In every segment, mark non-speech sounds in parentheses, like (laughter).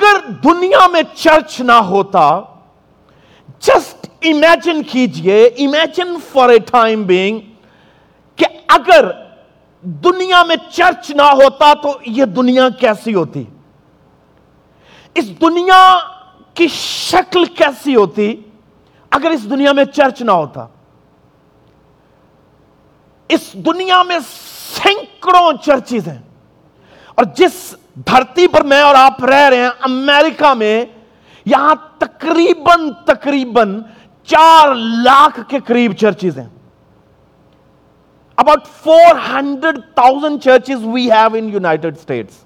اگر دنیا میں چرچ نہ ہوتا جسٹ امیجن کیجیے imagine for a time being کہ اگر دنیا میں چرچ نہ ہوتا تو یہ دنیا کیسی ہوتی؟ اس دنیا کی شکل کیسی ہوتی اگر اس دنیا میں چرچ نہ ہوتا؟ اس دنیا میں سینکڑوں چرچز ہیں اور جس دھرتی پر میں اور آپ رہ رہے ہیں، امریکہ میں یہاں تقریباً تقریباً چار لاکھ کے قریب چرچز ہیں۔ About four hundred thousand churches we have in United States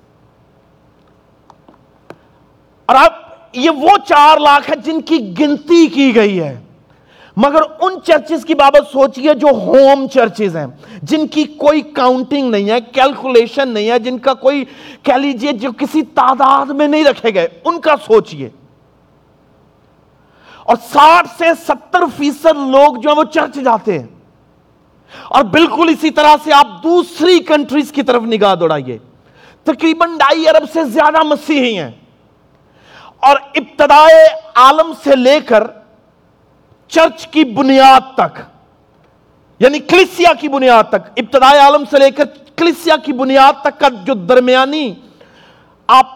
اور اب یہ وہ چار لاکھ ہے جن کی گنتی کی گئی ہے۔ مگر ان چرچز کی بابت سوچئے جو ہوم چرچز ہیں، جن کی کوئی کاؤنٹنگ نہیں ہے کیلکولیشن نہیں ہے، جن کا کوئی کہہ لیجیے جو کسی تعداد میں نہیں رکھے گئے، ان کا سوچئے۔ اور ساٹھ سے ستر فیصد لوگ جو ہیں وہ چرچ جاتے ہیں۔ اور بالکل اسی طرح سے آپ دوسری کنٹریز کی طرف نگاہ دوڑائیے۔ تقریباً ڈھائی ارب سے زیادہ مسیحی ہیں۔ اور ابتدائے عالم سے لے کر چرچ کی بنیاد تک یعنی کلیسیا کی بنیاد تک، ابتدائی عالم سے لے کر کلیسیا کی بنیاد تک کا جو درمیانی آپ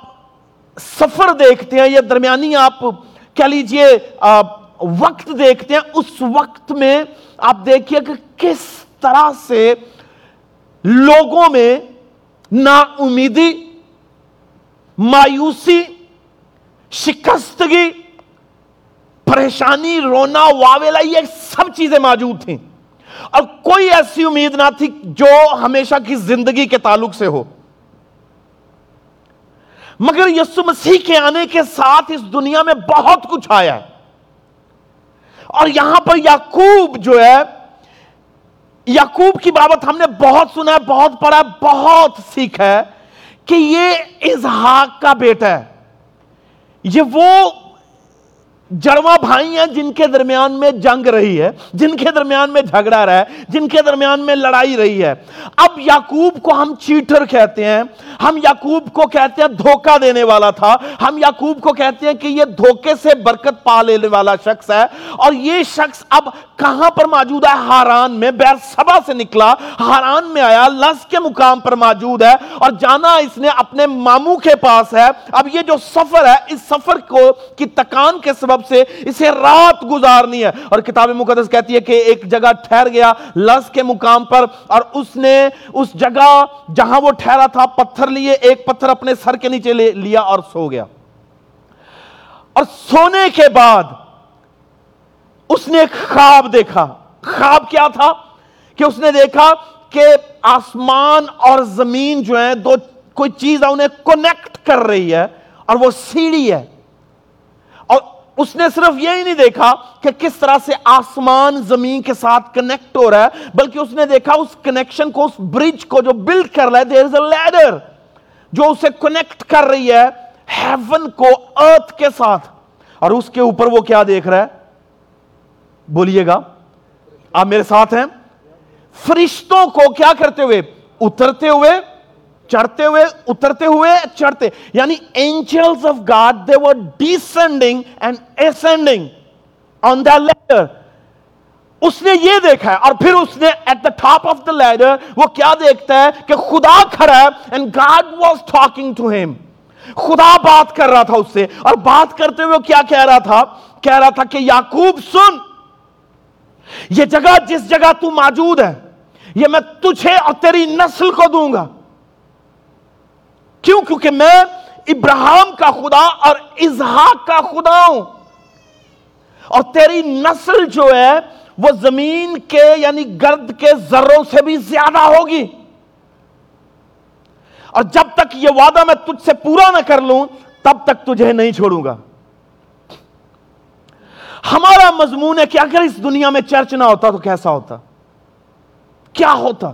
سفر دیکھتے ہیں، یا درمیانی آپ کہہ لیجیے وقت دیکھتے ہیں، اس وقت میں آپ دیکھیے کہ کس طرح سے لوگوں میں نا امیدی مایوسی، شکستگی پریشانی، رونا واویلا یہ سب چیزیں موجود تھیں۔ اور کوئی ایسی امید نہ تھی جو ہمیشہ کی زندگی کے تعلق سے ہو۔ مگر یسو مسیح کے آنے کے ساتھ اس دنیا میں بہت کچھ آیا ہے۔ اور یہاں پر یعقوب جو ہے، یعقوب کی بابت ہم نے بہت سنا ہے، بہت پڑھا ہے، بہت سیکھا ہے کہ یہ اظہاق کا بیٹا ہے۔ یہ وہ جڑواں بھائی ہیں جن کے درمیان میں جنگ رہی ہے، جن کے درمیان میں جھگڑا رہا ہے، جن کے درمیان میں لڑائی رہی ہے۔ اب یعقوب کو ہم چیٹر کہتے ہیں، ہم یعقوب کو کہتے ہیں دھوکہ دینے والا تھا۔ ہم یعقوب کو کہتے ہیں کہ یہ دھوکے سے برکت پا لینے والا شخص ہے۔ اور یہ شخص اب کہاں پر موجود ہے؟ ہاران میں، بیر سبا سے نکلا۔ ہاران میں آیا لس کے مقام پر موجود ہے۔ اور جانا اس نے اپنے ماموں کے پاس ہے۔ اب یہ جو سفر ہے، اس سفر کو، کی تکان کے سبب سے اسے رات گزارنی ہے۔ اور کتاب مقدس کہتی ہے کہ ایک جگہ ٹھہر گیا لس کے مقام پر اور اس نے اس جگہ جہاں وہ ٹھہرا تھا پتھر لیے، ایک پتھر اپنے سر کے نیچے لے لیا اور سو گیا۔ اور سونے کے بعد اس نے ایک خواب دیکھا۔ خواب کیا تھا؟ کہ اس نے دیکھا کہ آسمان اور زمین جو ہے دو کوئی چیز ہے انہیں کنیکٹ کر رہی ہے اور وہ سیڑھی ہے۔ اس نے صرف یہی نہیں دیکھا کہ کس طرح سے آسمان زمین کے ساتھ کنیکٹ ہو رہا ہے، بلکہ اس نے دیکھا اس کنیکشن کو، اس برج کو جو بلڈ کر رہا ہے دیر از اے لیڈر جو اسے کنیکٹ کر رہی ہے ہیون کو ارتھ کے ساتھ۔ اور اس کے اوپر وہ کیا دیکھ رہا ہے؟ بولیے گا۔ آپ میرے ساتھ ہیں؟ فرشتوں کو کیا کرتے ہوئے؟ اترتے ہوئے چڑھتے ہوئے، اترتے ہوئے چڑھتے۔ یعنی angels of God they were descending and ascending on the ladder اس نے یہ دیکھا ہے اور پھر اس نے at the top of the ladder وہ کیا دیکھتا ہے کہ خدا کھڑا ہے and God was talking to him خدا بات کر رہا تھا اس سے اور بات کرتے ہوئے وہ کیا کہہ رہا تھا؟ کہہ رہا تھا کہ یعقوب سن، یہ جگہ جس جگہ تو موجود ہے، یہ میں تجھے اور تیری نسل کو دوں گا۔ کیوں؟ کیونکہ میں ابراہم کا خدا اور اظہاق کا خدا ہوں۔ اور تیری نسل جو ہے، وہ زمین کے یعنی گرد کے ذروں سے بھی زیادہ ہوگی۔ اور جب تک یہ وعدہ میں تجھ سے پورا نہ کر لوں، تب تک تجھے نہیں چھوڑوں گا۔ ہمارا مضمون ہے کہ اگر اس دنیا میں چرچ نہ ہوتا تو کیسا ہوتا؟ کیا ہوتا؟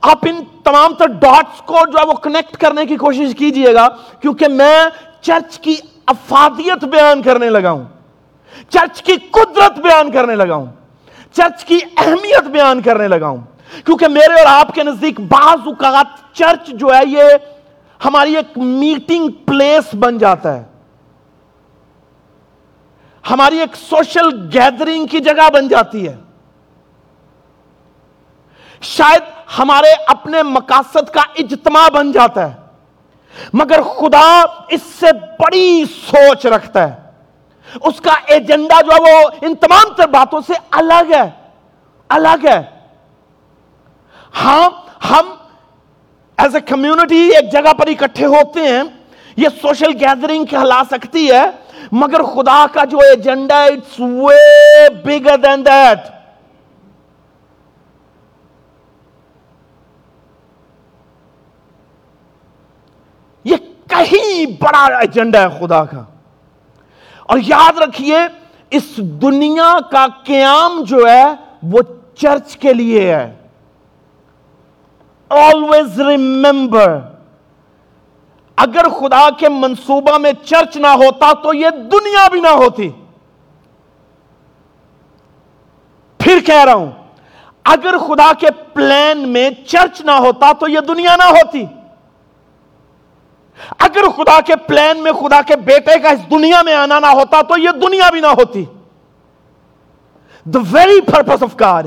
آپ ان تمام تر ڈاٹس کو جو ہے وہ کنیکٹ کرنے کی کوشش کیجیے گا، کیونکہ میں چرچ کی افادیت بیان کرنے لگا ہوں۔ چرچ کی قدرت بیان کرنے لگا ہوں۔ چرچ کی اہمیت بیان کرنے لگا ہوں۔ کیونکہ میرے اور آپ کے نزدیک بعض اوقات چرچ جو ہے یہ ہماری ایک میٹنگ پلیس بن جاتا ہے۔ ہماری ایک سوشل گیدرنگ کی جگہ بن جاتی ہے۔ شاید ہمارے اپنے مقاصد کا اجتماع بن جاتا ہے، مگر خدا اس سے بڑی سوچ رکھتا ہے۔ اس کا ایجنڈا جو ہے وہ ان تمام تر باتوں سے الگ ہے الگ ہے۔ ہاں ہم ایز اے کمیونٹی ایک جگہ پر اکٹھے ہوتے ہیں، یہ سوشل گیدرنگ کہلا سکتی ہے، مگر خدا کا جو agenda it's way bigger than that یہ کہیں بڑا ایجنڈا ہے خدا کا۔ اور یاد رکھیے، اس دنیا کا قیام جو ہے، وہ چرچ کے لیے ہے۔ آلویز ریمبر اگر خدا کے منصوبہ میں چرچ نہ ہوتا تو یہ دنیا بھی نہ ہوتی۔ پھر کہہ رہا ہوں، اگر خدا کے پلان میں چرچ نہ ہوتا تو یہ دنیا نہ ہوتی۔ اگر خدا کے پلان میں خدا کے بیٹے کا اس دنیا میں آنا نہ ہوتا تو یہ دنیا بھی نہ ہوتی۔ The very purpose of God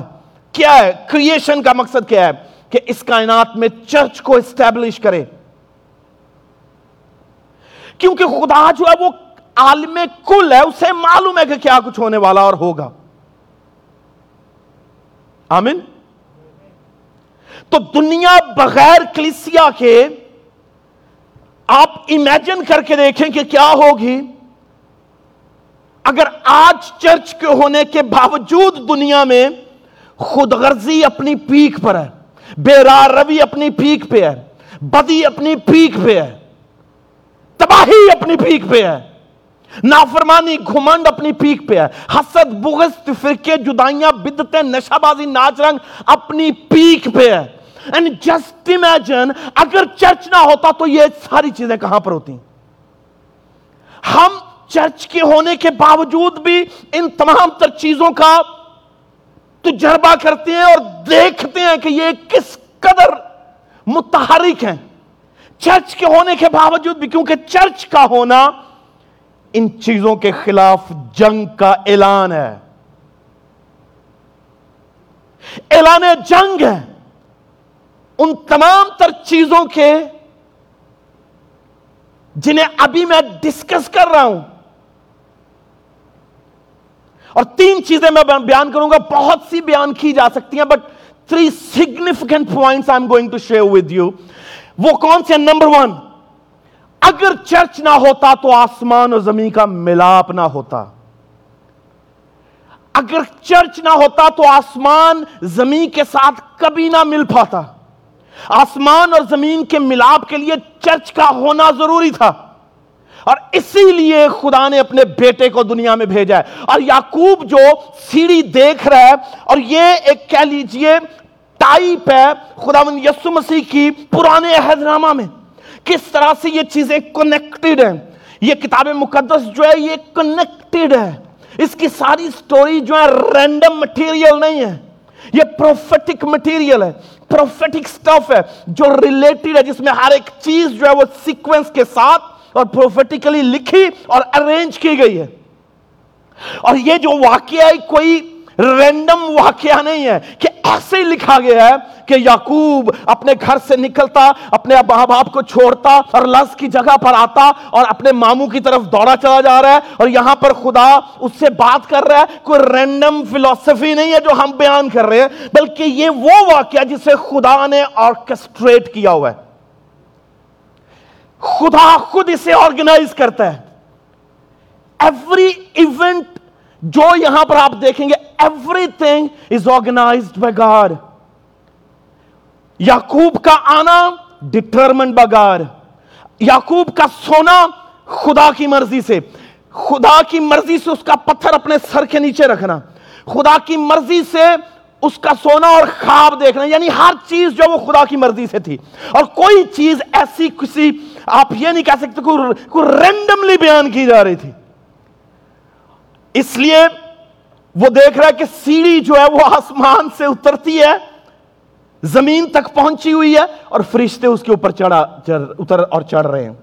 کیا ہے؟ کریشن کا مقصد کیا ہے؟ کہ اس کائنات میں چرچ کو اسٹیبلش کرے۔ کیونکہ خدا جو ہے وہ عالم کل ہے، اسے معلوم ہے کہ کیا کچھ ہونے والا اور ہوگا۔ آمین؟ تو دنیا بغیر کلیسیا کے امیجن کر کے دیکھیں کہ کیا ہوگی اگر آج چرچ کے ہونے کے باوجود دنیا میں خود غرضی اپنی پیک پر ہے بیرار روی اپنی پیک پہ ہے بدی اپنی پیک پہ ہے تباہی اپنی پیک پہ ہے نافرمانی گھمنڈ اپنی پیک پہ ہے حسد بغض فرقے جدائیاں بدتیں نشہ بازی ناچ رنگ اپنی پیک پہ ہے اینڈ جسٹ امیجن اگر چرچ نہ ہوتا تو یہ ساری چیزیں کہاں پر ہوتی؟ ہم چرچ کے ہونے کے باوجود بھی ان تمام تر چیزوں کا تجربہ کرتے ہیں اور دیکھتے ہیں کہ یہ کس قدر متحرک ہیں۔ چرچ کے ہونے کے باوجود بھی کیونکہ چرچ کا ہونا ان چیزوں کے خلاف جنگ کا اعلان ہے۔ اعلان جنگ ہے۔ ان تمام تر چیزوں کے جنہیں ابھی میں ڈسکس کر رہا ہوں. اور تین چیزیں میں بیان کروں گا. بہت سی بیان کی جا سکتی ہیں but three significant points I am going to share with you وہ کون سے نمبر ون اگر چرچ نہ ہوتا تو آسمان اور زمین کا ملاپ نہ ہوتا. اگر چرچ نہ ہوتا تو آسمان زمین کے ساتھ کبھی نہ مل پاتا. آسمان اور زمین کے ملاپ کے لیے چرچ کا ہونا ضروری تھا۔ اور اسی لیے خدا نے اپنے بیٹے کو دنیا میں بھیجا ہے۔ اور یعقوب جو سیڑھی دیکھ رہا ہے، اور یہ ایک کہہ لیجیے ٹائپ ہے خدا یسو مسیح کی پرانے عہد نامہ میں۔ کس طرح سے یہ چیزیں کنیکٹڈ ہیں۔ یہ کتاب مقدس جو ہے، یہ کنیکٹڈ ہے۔ اس کی ساری سٹوری جو ہے رینڈم مٹیریل نہیں ہے۔ یہ پروفیٹک مٹیریل ہے۔ پروفیٹک سٹف ہے جو ریلیٹڈ ہے، جس میں ہر ایک چیز جو ہے وہ سیکوینس کے ساتھ اور پروفیٹیکلی لکھی اور ارینج کی گئی ہے۔ اور یہ جو واقعہ ہے، کوئی رینڈم واقعہ نہیں ہے کہ ایسے ہی لکھا گیا ہے کہ یعقوب اپنے گھر سے نکلتا، اپنے ماں باپ کو چھوڑتا اور لفظ کی جگہ پر آتا اور اپنے ماموں کی طرف دوڑا چلا جا رہا ہے اور یہاں پر خدا اس سے بات کر رہا ہے، کوئی رینڈم فلسفی نہیں ہے جو ہم بیان کر رہے ہیں، بلکہ یہ وہ واقعہ جسے خدا نے آرکسٹریٹ کیا ہوا ہے۔ خدا خود اسے آرگنائز کرتا ہے۔ ایوری ایونٹ جو یہاں پر آپ دیکھیں گے everything is organised by God Yaqub کا آنا ڈٹرمنڈ بغار یعقوب کا سونا خدا کی مرضی سے خدا کی مرضی سے اس کا پتھر اپنے سر کے نیچے رکھنا خدا کی مرضی سے اس کا سونا اور خواب دیکھنا یعنی ہر چیز جو وہ خدا کی مرضی سے تھی اور کوئی چیز ایسی کسی آپ یہ نہیں کہہ سکتے کوئی رینڈملی بیان کی جا رہی تھی اس لیے وہ دیکھ رہا ہے کہ سیڑھی جو ہے وہ آسمان سے اترتی ہے، زمین تک پہنچی ہوئی ہے اور فرشتے اس کے اوپر چڑھا اتر اور چڑھ رہے ہیں۔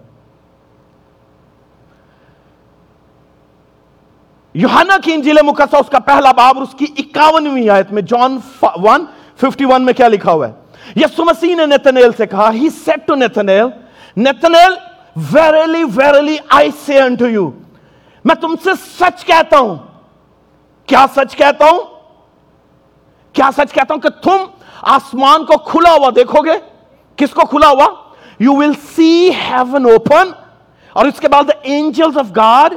یوہانا کی انجیل مقصہ اس کا پہلا باب اور اس کی اکاونویں آیت میں، جان ون، ففٹی ون میں کیا لکھا ہوا ہے؟ یسو مسیح نے نیتنیل سے کہا he said to Nathaniel Nathaniel verily verily I say to you میں تم سے سچ کہتا ہوں کیا سچ کہتا ہوں؟ کیا سچ کہتا ہوں کہ تم آسمان کو کھلا ہوا دیکھو گے؟ کس کو کھلا ہوا؟ You will see heaven open اور اس کے بعد the angels of God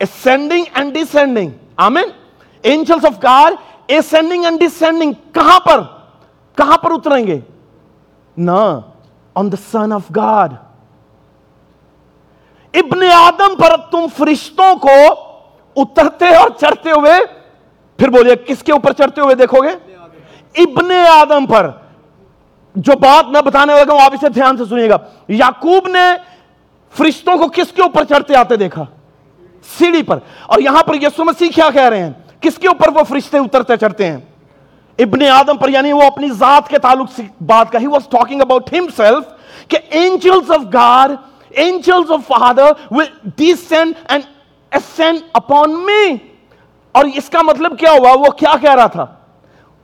ascending and descending. آمین angels of God ascending and descending. کہاں پر؟ کہاں پر اتریں گے؟ نا on the son of God. ابن آدم پر تم فرشتوں کو اترتے اور چڑھتے ہوئے، پھر بولیے، کس کے اوپر چڑھتے ہوئے دیکھو گے؟ ابن آدم پر۔ جو بات میں بتانے لگا ہوں، آپ اسے دھیان سے سنیے گا۔ یعقوب نے فرشتوں کو کس کے اوپر چڑھتے آتے دیکھا؟ سیڑھی پر۔ اور یہاں پر یسو مسیح کیا کہہ رہے ہیں؟ کس کے اوپر وہ فرشتے اترتے چڑھتے ہیں؟ ابن آدم پر یعنی وہ اپنی ذات کے تعلق سے بات کا he was talking about himself کہ angels of God angels of father will descend and ascend upon me اور اس کا مطلب کیا ہوا؟ وہ کیا کہہ رہا تھا؟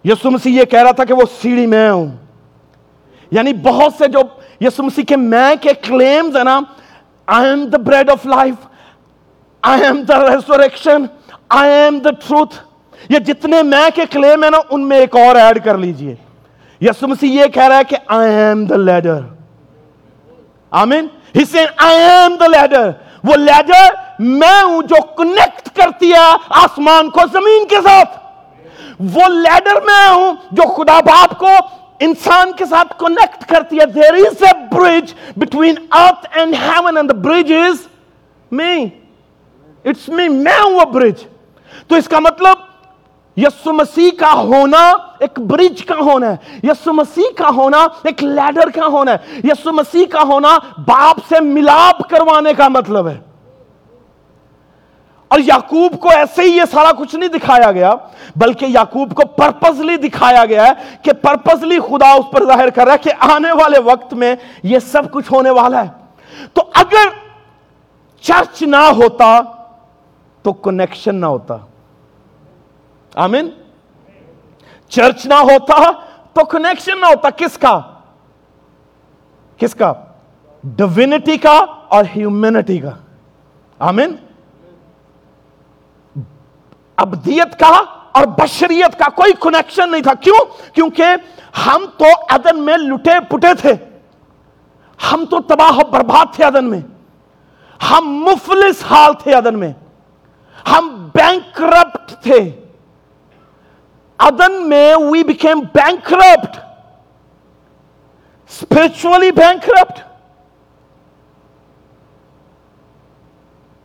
یسو مسیح یہ کہہ رہا تھا کہ وہ سیڑھی میں ہوں. یعنی بہت سے جو یسو مسیح کے میں کے کلیمز ہیں نا I am the bread of life I am the resurrection I am the truth یہ جتنے میں کے کلیم ہیں نا، ان میں ایک اور ایڈ کر لیجیے. یسو مسیح یہ کہہ رہا ہے کہ آئی ایم دا لیڈر آمین؟ He said I am the ladder وہ لیڈر میں ہوں جو کنیکٹ کرتی ہے آسمان کو زمین کے ساتھ۔ وہ لیڈر میں ہوں جو خدا باپ کو انسان کے ساتھ کنیکٹ کرتی ہے۔ There is a bridge between earth and heaven and the bridge is me. It's me میں ہوں برج تو اس کا مطلب یسو مسیح کا ہونا ایک برج کا ہونا ہے۔ یسو مسیح کا ہونا ایک لیڈر کا ہونا ہے۔ یسو مسیح کا ہونا باپ سے ملاب کروانے کا مطلب ہے۔ اور یعقوب کو ایسے ہی یہ سارا کچھ نہیں دکھایا گیا، بلکہ یعقوب کو پرپزلی دکھایا گیا ہے کہ پرپزلی خدا اس پر ظاہر کر رہا ہے کہ آنے والے وقت میں یہ سب کچھ ہونے والا ہے۔ تو اگر چرچ نہ ہوتا تو کنیکشن نہ ہوتا۔ آمین؟ چرچ نہ ہوتا تو کنیکشن نہ ہوتا۔ کس کا؟ کس کا؟ ڈوینٹی کا اور ہیومینٹی کا۔ آمین؟ ابدیت کا اور بشریت کا کوئی کنیکشن نہیں تھا۔ کیوں؟ کیونکہ ہم تو ادن میں لٹے پٹے تھے۔ ہم تو تباہ و برباد تھے ادن میں۔ ہم مفلس حال تھے ادن میں۔ ہم بینکرپٹ تھے۔ ادن میں we became bankrupt spiritually bankrupt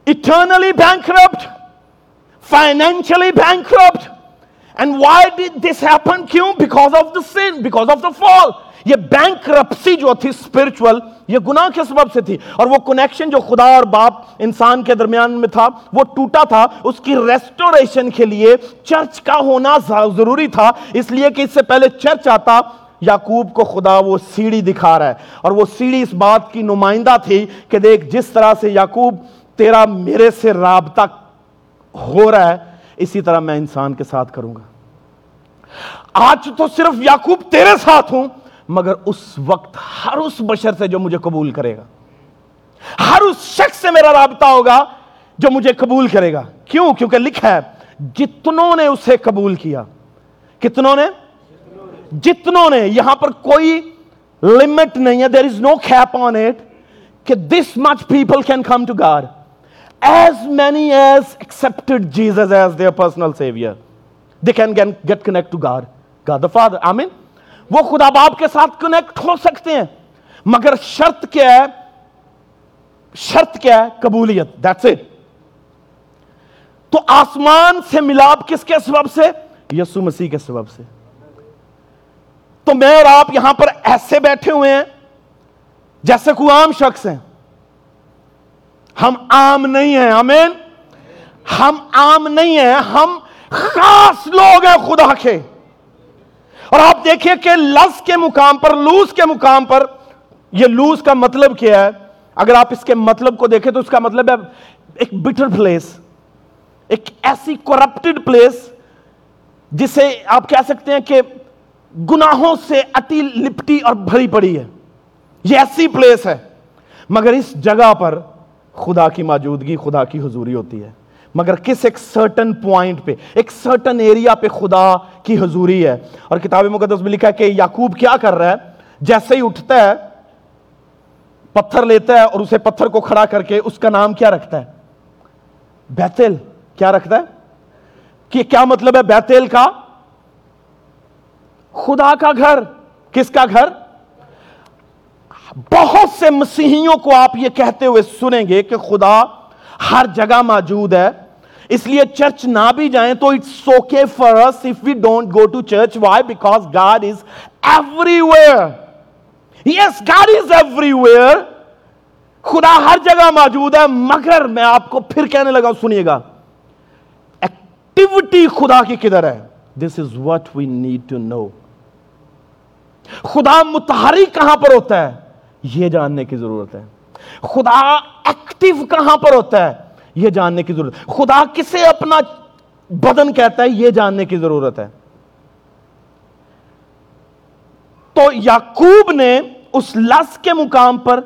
eternally bankrupt financially bankrupt and why did this happen کیوں because of the sin because of the fall یہ بینک رپسی جو تھی اسپرچل یہ گناہ کے سبب سے تھی اور وہ کنیکشن جو خدا اور باپ انسان کے درمیان میں تھا وہ ٹوٹا تھا اس کی ریسٹوریشن کے لیے چرچ کا ہونا ضروری تھا اس لیے کہ اس سے پہلے چرچ آتا یعقوب کو خدا وہ سیڑھی دکھا رہا ہے اور وہ سیڑھی اس بات کی نمائندہ تھی کہ دیکھ جس طرح سے یعقوب تیرا میرے سے رابطہ ہو رہا ہے، اسی طرح میں انسان کے ساتھ کروں گا۔ آج تو صرف یعقوب تیرے ساتھ ہوں، مگر اس وقت ہر اس بشر سے جو مجھے قبول کرے گا۔ ہر اس شخص سے میرا رابطہ ہوگا جو مجھے قبول کرے گا۔ کیوں؟ کیونکہ لکھا ہے، جتنوں نے اسے قبول کیا، کتنوں نے؟ جتنوں نے۔ یہاں پر کوئی لمٹ نہیں ہے دیر از نو کھیپ آن اٹ کہ this much people can come to God as many as accepted Jesus as their personal saviour they can get connect to God God the father آمین وہ خدا باپ کے ساتھ کنیکٹ ہو سکتے ہیں، مگر شرط کیا ہے؟ شرط کیا ہے؟ قبولیت. دیٹس اٹ تو آسمان سے ملاب کس کے سبب سے؟ یسو مسیح کے سبب سے. تو میں اور آپ یہاں پر ایسے بیٹھے ہوئے ہیں، جیسے کوئی عام شخص ہیں ہم عام نہیں ہیں، آمین؟ ہم عام نہیں ہیں، ہم خاص لوگ ہیں خدا کے۔ اور آپ دیکھیں کہ لس کے مقام پر، لوز کے مقام پر یہ لوز کا مطلب کیا ہے۔ اگر آپ اس کے مطلب کو دیکھیں تو اس کا مطلب ہے ایک بٹر پلیس ایک ایسی کرپٹڈ پلیس جسے آپ کہہ سکتے ہیں کہ گناہوں سے اٹی لپٹی اور بھری پڑی ہے۔ یہ ایسی پلیس ہے۔ مگر اس جگہ پر خدا کی موجودگی، خدا کی حضوری ہوتی ہے۔ مگر کس ایک سرٹن پوائنٹ پہ، ایک سرٹن ایریا پہ خدا کی حضوری ہے؟ اور کتاب مقدس میں لکھا ہے کہ یعقوب کیا کر رہا ہے؟ جیسے ہی اٹھتا ہے، پتھر لیتا ہے اور اسے پتھر کو کھڑا کر کے اس کا نام کیا رکھتا ہے؟ بیتل کیا رکھتا ہے؟ کہ کیا مطلب ہے بیتل کا؟ خدا کا گھر۔ کس کا گھر؟ بہت سے مسیحیوں کو آپ یہ کہتے ہوئے سنیں گے کہ خدا ہر جگہ موجود ہے۔ اس لیے چرچ نہ بھی جائیں تو it's okay for us if we don't go to church why because God is everywhere yes God is everywhere خدا ہر جگہ موجود ہے، مگر میں آپ کو پھر کہنے لگا، سنیے گا۔ ایکٹیویٹی خدا کی کدھر ہے؟ This is what we need to know خدا متحرک کہاں پر ہوتا ہے؟ یہ جاننے کی ضرورت ہے۔ خدا ایکٹیو کہاں پر ہوتا ہے؟ یہ جاننے کی ضرورت۔ ہے خدا کسے اپنا بدن کہتا ہے، یہ جاننے کی ضرورت ہے۔ تو یعقوب نے اس لس کے مقام پر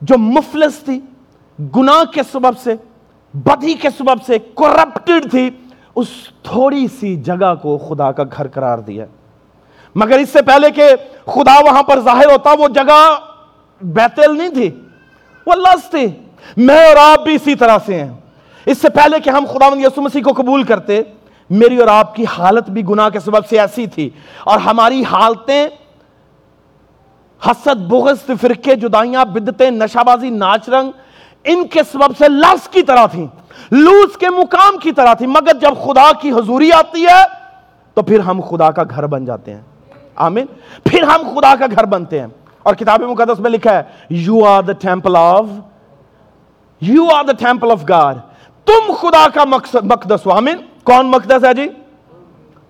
جو مفلس تھی، گناہ کے سبب سے بدھی کے سبب سے کرپٹڈ تھی، اس تھوڑی سی جگہ کو خدا کا گھر قرار دیا۔ مگر اس سے پہلے کہ خدا وہاں پر ظاہر ہوتا، وہ جگہ بیتل نہیں تھی، وہ لس تھی۔ میں اور آپ بھی اسی طرح سے ہیں۔ اس سے پہلے کہ ہم خدا یسو مسیح کو قبول کرتے، میری اور آپ کی حالت بھی گناہ کے سبب سے ایسی تھی۔ اور ہماری حالتیں حسد، بغض، فرقے، جدائیاں، بدتیں نشہ بازی ناچ رنگ ان کے سبب سے لفظ کی طرح تھی لوز کے مقام کی طرح تھی مگر جب خدا کی حضوری آتی ہے، تو پھر ہم خدا کا گھر بن جاتے ہیں۔ آمین۔ پھر ہم خدا کا گھر بنتے ہیں۔ اور کتاب مقدس میں لکھا ہے you are the temple of you are the temple of God تم خدا کا مقدس ہو. آمین. کون مقدس ہے جی؟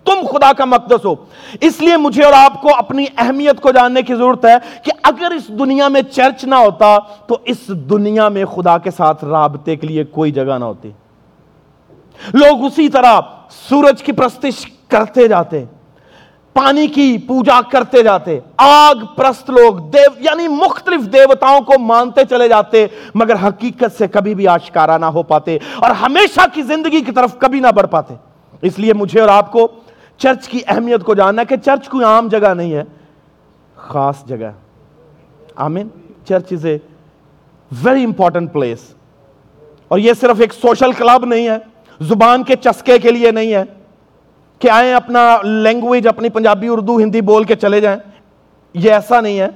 تم خدا کا مقدس ہو. اس لیے مجھے اور آپ کو اپنی اہمیت کو جاننے کی ضرورت ہے کہ اگر اس دنیا میں چرچ نہ ہوتا تو اس دنیا میں خدا کے ساتھ رابطے کے لیے کوئی جگہ نہ ہوتی. لوگ اسی طرح سورج کی پرستش کرتے جاتے. پانی کی پوجا کرتے جاتے، آگ پرست لوگ، دیو یعنی مختلف دیوتاؤں کو مانتے چلے جاتے، مگر حقیقت سے کبھی بھی آشکارا نہ ہو پاتے اور ہمیشہ کی زندگی کی طرف کبھی نہ بڑھ پاتے۔ اس لیے مجھے اور آپ کو چرچ کی اہمیت کو جاننا ہے کہ چرچ کوئی عام جگہ نہیں ہے، خاص جگہ۔ آمین۔ Church is a very important place اور یہ صرف ایک سوشل کلب نہیں ہے، زبان کے چسکے کے لیے نہیں ہے۔ کہ آئیں اپنا لینگویج اپنی پنجابی، اردو، ہندی بول کے چلے جائیں۔ یہ ایسا نہیں ہے،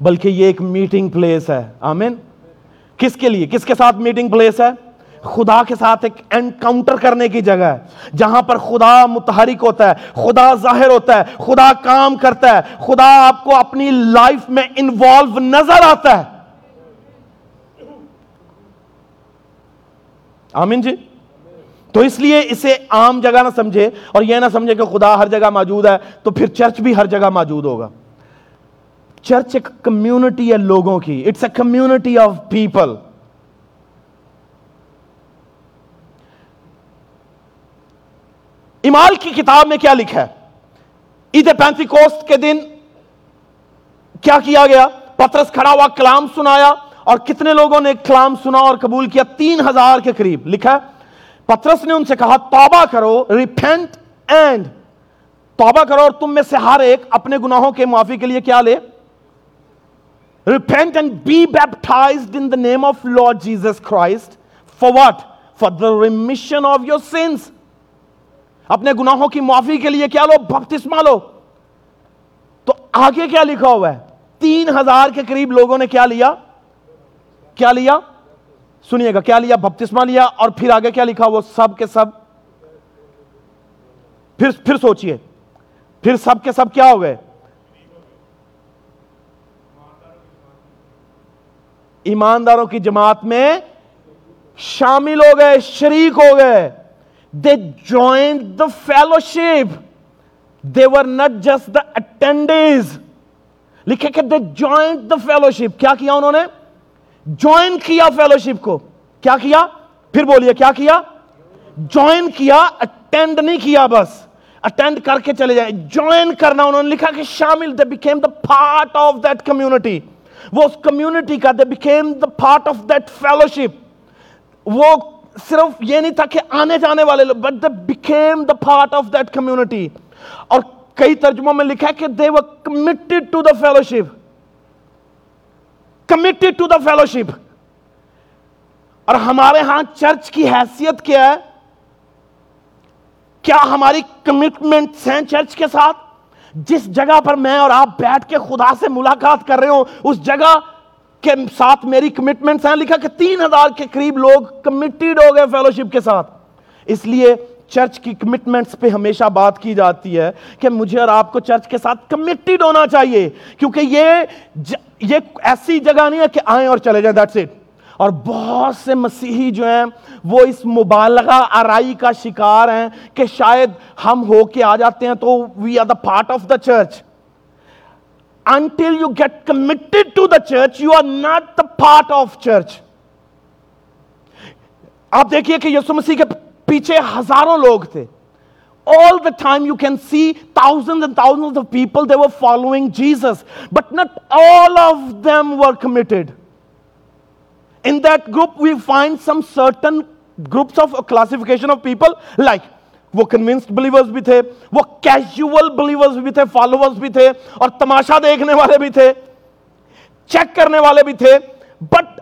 بلکہ یہ ایک میٹنگ پلیس ہے۔ آمین۔ کس کے لیے؟ کس کے ساتھ میٹنگ پلیس ہے؟ خدا کے ساتھ ایک انکاؤنٹر کرنے کی جگہ ہے۔ جہاں پر خدا متحرک ہوتا ہے، خدا ظاہر ہوتا ہے، خدا کام کرتا ہے، خدا آپ کو اپنی لائف میں انوالو نظر آتا ہے۔ آمین جی۔ تو اس لیے اسے عام جگہ نہ سمجھے اور یہ نہ سمجھے کہ خدا ہر جگہ موجود ہے تو پھر چرچ بھی ہر جگہ موجود ہوگا۔ چرچ ایک کمیونٹی ہے لوگوں کی۔ It's a community of people امال کی کتاب میں کیا لکھا ہے؟ عید پینتی کوسٹ کے دن کیا کیا گیا؟ پترس کھڑا ہوا کلام سنایا اور کتنے لوگوں نے کلام سنا اور قبول کیا؟ تین ہزار کے قریب۔ لکھا ہے پترس نے ان سے کہا توبہ کرو ریپینٹ اینڈ توبہ کرو اور تم میں سے ہر ایک اپنے گناہوں کے معافی کے لیے کیا لے؟ Repent and be baptized in the name of Lord Jesus Christ for what for the remission of your sins اپنے گناہوں کی معافی کے لیے کیا لو؟ بپتسمہ لو. تو آگے کیا لکھا ہوا ہے؟ تین ہزار کے قریب لوگوں نے کیا لیا؟ کیا لیا؟ سنیے گا، کیا لیا؟ بپتسمہ لیا اور پھر آگے کیا لکھا؟ وہ سب کے سب۔ پھر پھر سوچئے۔ پھر سب کے سب کیا ہو گئے؟ ایمانداروں کی جماعت میں شامل ہو گئے، شریک ہو گئے۔ They join the fellowship they were not just the attendees لکھے کہ دے جوائنٹ دا فیلوشپ کیا کیا انہوں نے؟ جوائن کیا فیلوشپ کو؟ کیا کیا؟ پھر بولیے، کیا کیا؟ جوائن کیا اٹینڈ نہیں کیا بس۔ اٹینڈ کر کے چلے جائے جوائن کرنا، انہوں نے لکھا کہ شامل they became the part of that community وہ اس کمیونٹی کا they became the part of that fellowship وہ صرف یہ نہیں تھا کہ آنے جانے والے لوگ but they became the part of that community اور کئی ترجموں میں لکھا ہے کہ they were committed to the fellowship committed to the fellowship اور ہمارے ہاں چرچ کی حیثیت کیا ہے؟ کیا ہماری کمٹمنٹ ہیں چرچ کے ساتھ؟ جس جگہ پر میں اور آپ بیٹھ کے خدا سے ملاقات کر رہے ہوں، اس جگہ کے ساتھ میری کمٹمنٹس ہیں۔ لکھا کہ تین ہزار کے قریب لوگ کمیٹیڈ ہو گئے فیلوشپ کے ساتھ۔ اس لیے چرچ کی کمٹمنٹس پہ ہمیشہ بات کی جاتی ہے کہ مجھے اور آپ کو چرچ کے ساتھ کمیٹیڈ ہونا چاہیے، کیونکہ یہ ج... یہ ایسی جگہ نہیں ہے کہ آئیں اور چلے جائیں دیٹس اٹ اور بہت سے مسیحی جو ہیں، وہ اس مبالغہ آرائی کا شکار ہیں کہ شاید ہم ہو کے آ جاتے ہیں تو we are the part of the church until you get committed to the church you are not the part of church آپ دیکھیے کہ یسو مسیح کے پیچھے ہزاروں لوگ تھے۔ All the time you can see thousand people going but not of them come drop we find some certain groups of classification of people like وہ convinced believer بھی تھے، وہ کیجوال بلیور فالوور بھی تھے، اور تماشا دیکھنے والے بھی تھے چیک کرنے والے بھی تھے بٹ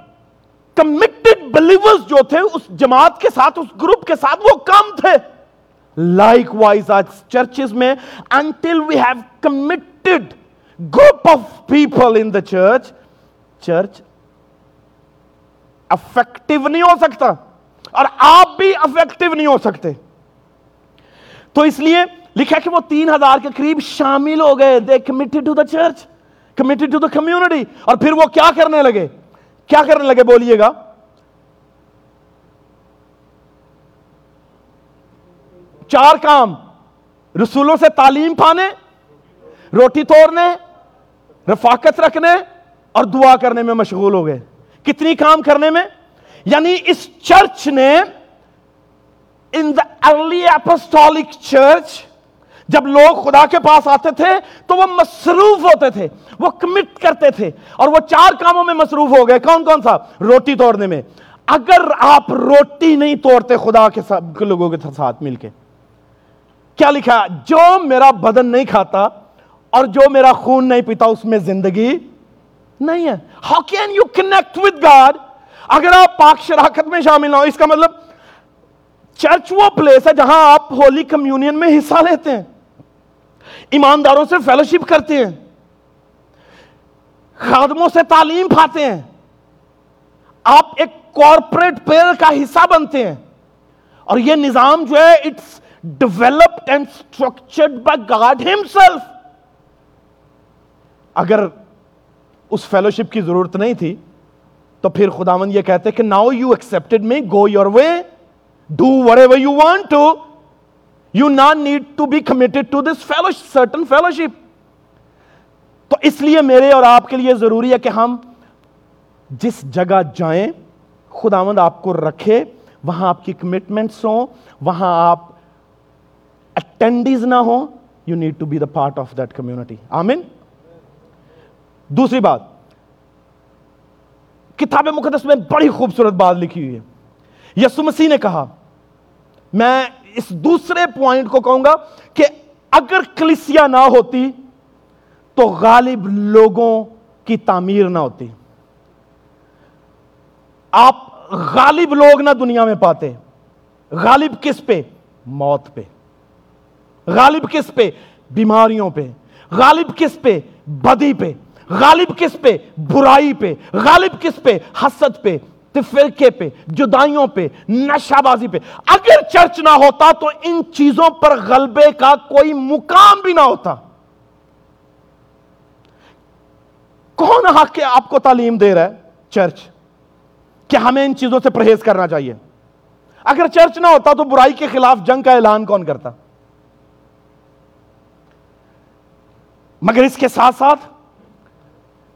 کمیٹڈ بلیورز جو تھے، اس جماعت کے ساتھ، اس گروپ کے ساتھ وہ کم تھے۔ لائک وائز آج چرچز میں until we have committed group of people in the church church effective نہیں ہو سکتا۔ اور آپ بھی افیکٹو نہیں ہو سکتے۔ تو اس لیے لکھا کہ وہ تین ہزار کے قریب شامل ہو گئے۔ They committed to the church committed to the community اور پھر وہ کیا کرنے لگے؟ کیا کرنے لگے بولیے گا؟ چار کام، رسولوں سے تعلیم پانے روٹی توڑنے، رفاقت رکھنے اور دعا کرنے میں مشغول ہو گئے۔ کتنی کام کرنے میں؟ یعنی اس چرچ نے ان دا ارلی اپسٹولک چرچ جب لوگ خدا کے پاس آتے تھے تو وہ مصروف ہوتے تھے، وہ کمٹ کرتے تھے اور وہ چار کاموں میں مصروف ہو گئے۔ کون کون سا؟ روٹی توڑنے میں۔ اگر آپ روٹی نہیں توڑتے خدا کے ساتھ لوگوں کے ساتھ مل کے۔ کیا لکھا جو میرا بدن نہیں کھاتا اور جو میرا خون نہیں پیتا، اس میں زندگی نہیں ہے۔ How can you connect with God اگر آپ پاک شراکت میں شامل ہو، اس کا مطلب چرچ وہ پلیس ہے جہاں آپ ہولی کمیونین میں حصہ لیتے ہیں۔ ایمانداروں سے فیلوشپ کرتے ہیں۔ خادموں سے تعلیم پاتے ہیں۔ آپ ایک کارپوریٹ پیئر کا حصہ بنتے ہیں۔ اور یہ نظام جو ہے it's developed and structured by God himself اگر اس فیلوشپ کی ضرورت نہیں تھی، تو پھر خداون یہ کہتے کہ now you expected me go your way do whatever you want to you not need to be committed to this fellow certain fellowship تو اس لیے میرے اور آپ کے لیے ضروری ہے کہ ہم جس جگہ جائیں، خداوند آپ کو رکھے، وہاں آپ کی کمٹمنٹس ہوں، وہاں آپ اٹینڈیز نہ ہوں you need to be the part of that community آمین؟ دوسری بات، کتاب مقدس میں بڑی خوبصورت بات لکھی ہوئی ہے۔ یسو مسیح نے کہا، میں اس دوسرے پوائنٹ کو کہوں گا کہ اگر کلیسیا نہ ہوتی تو غالب لوگوں کی تعمیر نہ ہوتی۔ آپ غالب لوگ نہ دنیا میں پاتے، غالب کس پہ؟ موت پہ۔ غالب کس پہ؟ بیماریوں پہ۔ غالب کس پہ؟ بدی پہ۔ غالب کس پہ؟ برائی پہ۔ غالب کس پہ؟ حسد پہ۔ فرقے پہ، جدائیوں پہ، نشہ بازی پہ۔ اگر چرچ نہ ہوتا تو ان چیزوں پر غلبے کا کوئی مقام بھی نہ ہوتا۔ کون حق کے آپ کو تعلیم دے رہا ہے چرچ؟ کہ ہمیں ان چیزوں سے پرہیز کرنا چاہیے۔ اگر چرچ نہ ہوتا تو برائی کے خلاف جنگ کا اعلان کون کرتا؟ مگر اس کے ساتھ ساتھ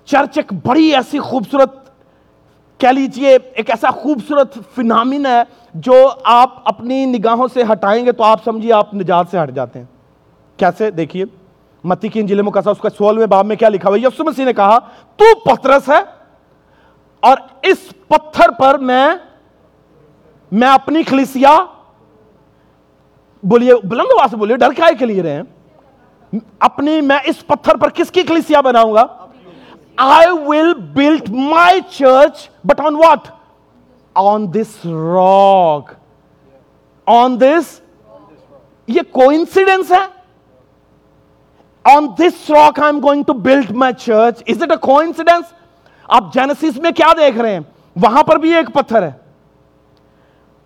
چرچ ایک بڑی ایسی خوبصورت کہہ لیجیے، ایک ایسا خوبصورت فنامن ہے جو آپ اپنی نگاہوں سے ہٹائیں گے تو آپ سمجھیے آپ نجات سے ہٹ جاتے ہیں۔ کیسے؟ دیکھیے، متی کی انجیل مقصد اس کا سولہویں باب میں کیا لکھا ہوا یسو مسیح نے کہا، تو پترس ہے اور اس پتھر پر میں میں اپنی کلیسیا، بولیے، بلند آواز سے بولیے، ڈر کیا کے لیے رہے ہیں۔ اپنی، میں اس پتھر پر کس کی کلیسیا بناؤں گا؟ I will build my church, but on what? On this rock. On this? یہ کوئنسیڈنس ہے on this rock I am going to build my church is it a coincidence آپ جینسس میں کیا دیکھ رہے ہیں وہاں پر بھی ایک پتھر ہے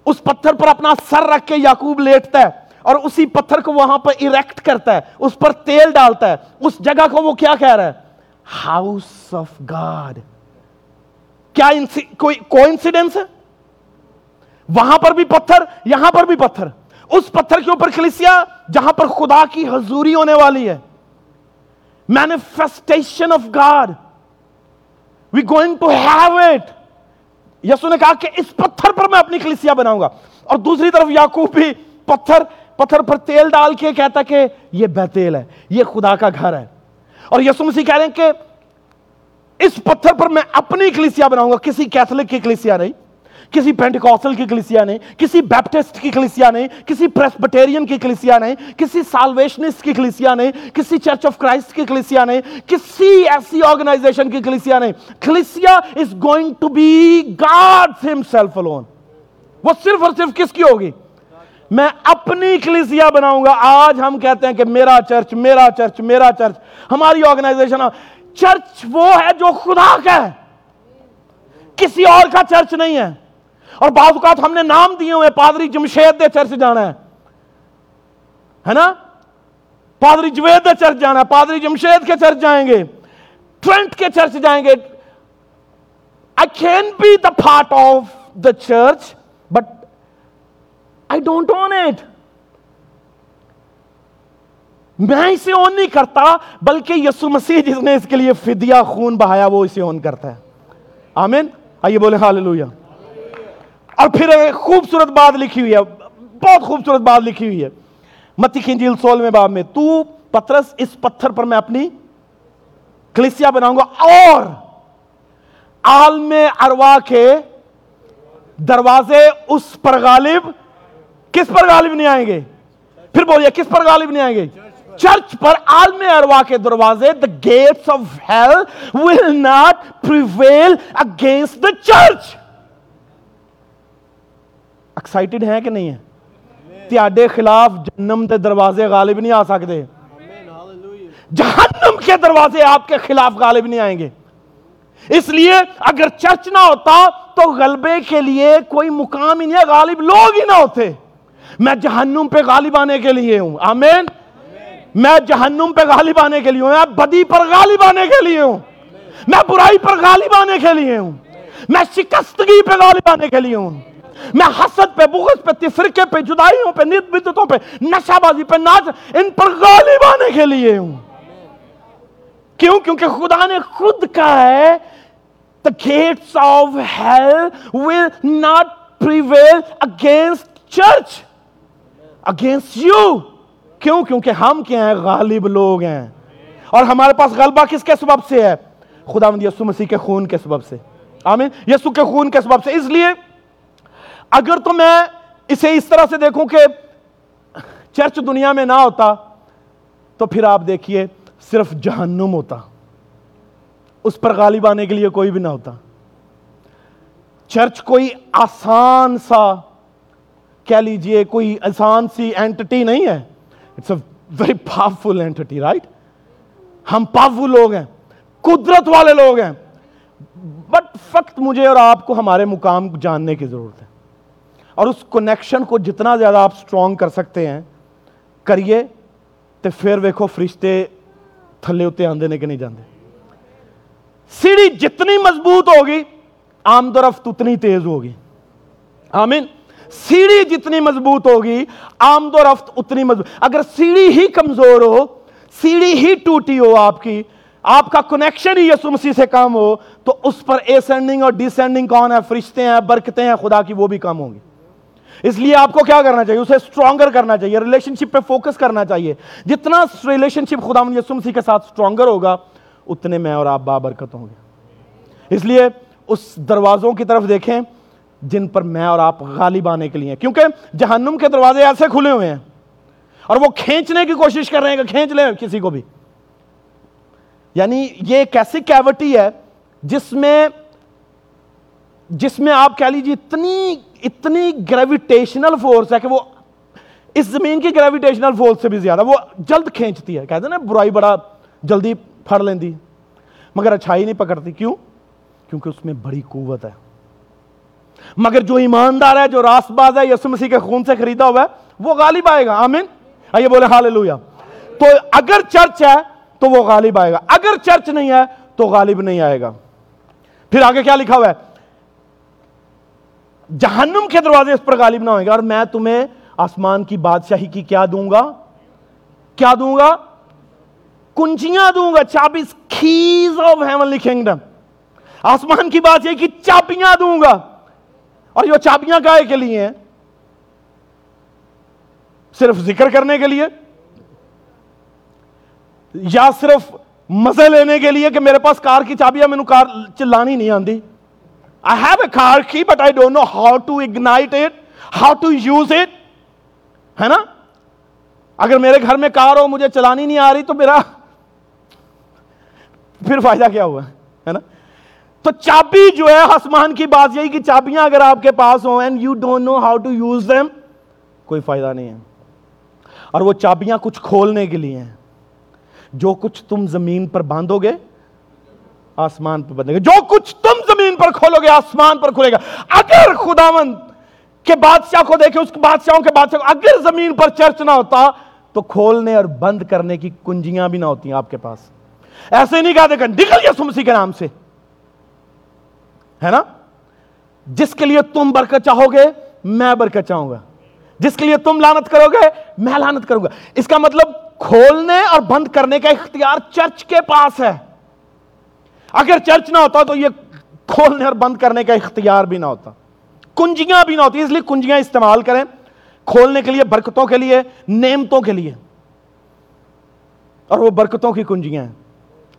اس پتھر پر اپنا سر رکھ کے یعقوب لیٹتا ہے اور اسی پتھر کو وہاں پر اریکٹ کرتا ہے اس پر تیل ڈالتا ہے اس جگہ کو وہ کیا کہہ رہا ہے ہاؤس آف گاڈ کیا کوئی کوئنسیڈنس ہے وہاں پر بھی پتھر یہاں پر بھی پتھر اس پتھر کے اوپر کلیسیا جہاں پر خدا کی حضوری ہونے والی ہے manifestation of God we going to have it یسو نے کہا کہ اس پتھر پر میں اپنی کلیسیا بناؤں گا اور دوسری طرف یعقوب بھی پتھر پتھر پر تیل ڈال کے کہتا کہ یہ بیتیل ہے یہ خدا کا گھر ہے اور یسو مسیح کہہ رہے ہیں کہ اس پتھر پر میں اپنی کلیسیا بناؤں گا۔ کسی کیتھولک کی کلیسیا نہیں، کسی پینٹیکوسل کی کلیسیا نہیں، کسی بیپٹسٹ کی کلیسیا نہیں، کسی پریسبٹیرین کی کلیسیا نہیں، کسی سالویشنسٹ کی کلیسیا نہیں، کسی چرچ آف کرائسٹ کی کلیسیا نہیں، کسی ایسی آرگنائزیشن کی کلیسیا نہیں۔ کلیسیا is going to be God himself alone وہ صرف اور صرف کس کی ہوگی؟ میں اپنی کلیسیا بناؤں گا۔ آج ہم کہتے ہیں کہ میرا چرچ میرا چرچ میرا چرچ۔ ہماری آرگنائزیشن چرچ وہ ہے جو خدا کا ہے۔ کسی اور کا چرچ نہیں ہے۔ اور بعض اوقات ہم نے نام دیے ہوئے، پادری جمشید دے چرچ جانا ہے۔ ہے نا؟ پادری جوید دے چرچ جانا ہے۔ پادری جمشید کے چرچ جائیں گے۔ ٹرنٹ کے چرچ جائیں گے۔ I can be the part of the church but I don't own it میں اسے اون نہیں کرتا، بلکہ یسو مسیح جس نے اس کے لیے فدیہ خون بہایا، وہ اسے اون کرتا ہے۔ آمین؟ آئیے بولے ہاللویہ اور پھر خوبصورت بات لکھی ہوئی ہے، بہت خوبصورت بات لکھی ہوئی ہے۔ متی کی سول میں باب میں، تو پترس، اس پتھر پر میں اپنی کلیسیا بناؤں گا۔ اور عالم اروا کے دروازے اس پر غالب کس پر غالب نہیں آئیں گے؟ پھر بولیے، کس پر غالب نہیں آئیں گے؟ چرچ پر عالم اروا کے دروازے، the gates of hell will not prevail against the church. Excited ہیں کہ نہیں ہے تیاڈے خلاف جہنم دے دروازے غالب نہیں آ سکتے۔ جہنم کے دروازے آپ کے خلاف غالب نہیں آئیں گے۔ اس لیے اگر چرچ نہ ہوتا تو غلبے کے لیے کوئی مقام ہی نہیں ہے، غالب لوگ ہی نہ ہوتے۔ میں جہنم پہ غالب آنے کے لیے ہوں۔ آمین؟ میں جہنم پہ غالب آنے کے لیے ہوں۔ میں بدی پر غالب آنے کے لیے ہوں۔ میں برائی پر غالب آنے کے لیے ہوں۔ میں شکستگی پہ غالب آنے کے لیے ہوں۔ میں حسد پہ، بغض پہ، تفرقے پہ، جدائیوں پہ نیت بدتوں پہ نشہ بازی پہ ناچ ان پر غالب آنے کے لیے ہوں۔ کیوں؟ کیونکہ خدا نے خود کہا ہے، the gates of hell will not prevail against church. Against you. کیوں؟ کیونکہ ہم کیا ہیں، غالب لوگ ہیں۔ اور ہمارے پاس غلبہ کس کے سبب سے ہے؟ خدا مند یسو مسیح کے خون کے سبب سے۔ آمین۔ یسو کے خون کے سبب سے۔ اس لیے اگر تو میں اسے اس طرح سے دیکھوں کہ چرچ دنیا میں نہ ہوتا، تو پھر آپ دیکھیے، صرف جہنم ہوتا۔ اس پر غالب آنے کے لیے کوئی بھی نہ ہوتا۔ چرچ کوئی آسان سا کہہ لیجیے کوئی آسان سی اینٹی نہیں ہے۔ It's a very powerful entity right ہم پاورفل لوگ ہیں، قدرت والے لوگ ہیں۔ بٹ فقط مجھے اور آپ کو ہمارے مقام جاننے کی ضرورت ہے۔ اور اس کنیکشن کو جتنا زیادہ آپ سٹرونگ کر سکتے ہیں، کریے تو پھر ویکھو فرشتے تھلے ہوتے آندے کے نہیں جاندے۔ سیڑھی جتنی مضبوط ہوگی، آمد و رفت اتنی تیز ہوگی۔ آمین۔ سیڑھی جتنی مضبوط ہوگی، آمد و رفت اتنی مضبوط۔ اگر سیڑھی ہی کمزور ہو، سیڑھی ہی ٹوٹی ہو آپ کی، آپ کا کنیکشن ہی یسو مسیح سے کام ہو، تو اس پر اسینڈنگ اور ڈیسینڈنگ کون ہے؟ فرشتے ہیں، برکتیں ہیں، خدا کی وہ بھی کم ہوں گی۔ اس لیے آپ کو کیا کرنا چاہیے؟ اسے سٹرونگر کرنا چاہیے ریلیشن شپ پہ فوکس کرنا چاہیے۔ جتنا ریلیشن شپ خدا یسو مسیح کے ساتھ سٹرونگر ہوگا، اتنے میں اور آپ بابرکت ہوں گے۔ اس لیے اس دروازوں کی طرف دیکھیں۔ جن پر میں اور آپ غالب آنے کے لیے کیونکہ جہنم کے دروازے ایسے کھلے ہوئے ہیں اور وہ کھینچنے کی کوشش کر رہے ہیں کہ کھینچ لیں کسی کو بھی۔ یعنی یہ ایک ایسی کیوٹی ہے جس میں جس میں آپ کہہ لیجیے اتنی اتنی گریویٹیشنل فورس ہے کہ وہ اس زمین کی گریویٹیشنل فورس سے بھی زیادہ وہ جلد کھینچتی ہے۔ کہتے ہیں نا، برائی بڑا جلدی پھڑ لیندی، مگر اچھائی نہیں پکڑتی۔ کیوں؟ کیونکہ اس میں بڑی قوت ہے۔ مگر جو ایماندار ہے، جو راست باز ہے یسو مسیح کے خون سے خریدا ہوا ہے، وہ غالب آئے گا۔ آمین؟ آئیے بولے حاللویہ تو اگر چرچ ہے، تو وہ غالب آئے گا۔ اگر چرچ نہیں ہے، تو غالب نہیں آئے گا۔ پھر آگے کیا لکھا ہوا ہے؟ جہنم کے دروازے اس پر غالب نہ ہوئے گا۔ اور میں تمہیں آسمان کی بادشاہی کی کیا دوں گا؟ کیا دوں گا؟ کنجیاں دوں گا۔ چابیز کھیز آف ہیونلی کنگڈم آسمان کی بادشاہی کی چابیاں دوں گا۔ اور یہ چابیاں گائے کے لیے ہیں؟ صرف ذکر کرنے کے لیے؟ یا صرف مزے لینے کے لیے کہ میرے پاس کار کی چابیاں میں کار چلانی نہیں آتی آئی ہیو اے کار کی but I don't know how to ignite it how to use it ہے نا؟ اگر میرے گھر میں کار ہو، مجھے چلانی نہیں آ رہی، تو میرا (laughs) پھر فائدہ کیا ہوا؟ ہے نا؟ تو چابی جو ہے آسمان کی بات یہی کہ چابیاں اگر آپ کے پاس ہوں and you don't know how to use them کوئی فائدہ نہیں ہے۔ اور وہ چابیاں کچھ کھولنے کے لیے ہیں۔ جو کچھ تم زمین پر باندھو گے، آسمان پر بندھے گے جو کچھ تم زمین پر کھولو گے، آسمان پر کھولے گا۔ اگر خداوند کے بادشاہ کو دیکھے، اس بادشاہوں کے بادشاہ کو، اگر زمین پر چرچ نہ ہوتا، تو کھولنے اور بند کرنے کی کنجیاں بھی نہ ہوتی آپ کے پاس۔ ایسے نہیں کہا دیکھا نکل گیا سمسی کے نام سے۔ ہے نا؟ جس کے لیے تم برکت چاہو گے، میں برکت چاہوں گا۔ جس کے لیے تم لانت کرو گے، میں لانت کروں گا۔ اس کا مطلب کھولنے اور بند کرنے کا اختیار چرچ کے پاس ہے۔ اگر چرچ نہ ہوتا تو یہ کھولنے اور بند کرنے کا اختیار بھی نہ ہوتا۔ کنجیاں بھی نہ ہوتی، اس لیے کنجیاں استعمال کریں۔ کھولنے کے لیے، برکتوں کے لیے، نعمتوں کے لیے۔ اور وہ برکتوں کی کنجیاں ہیں۔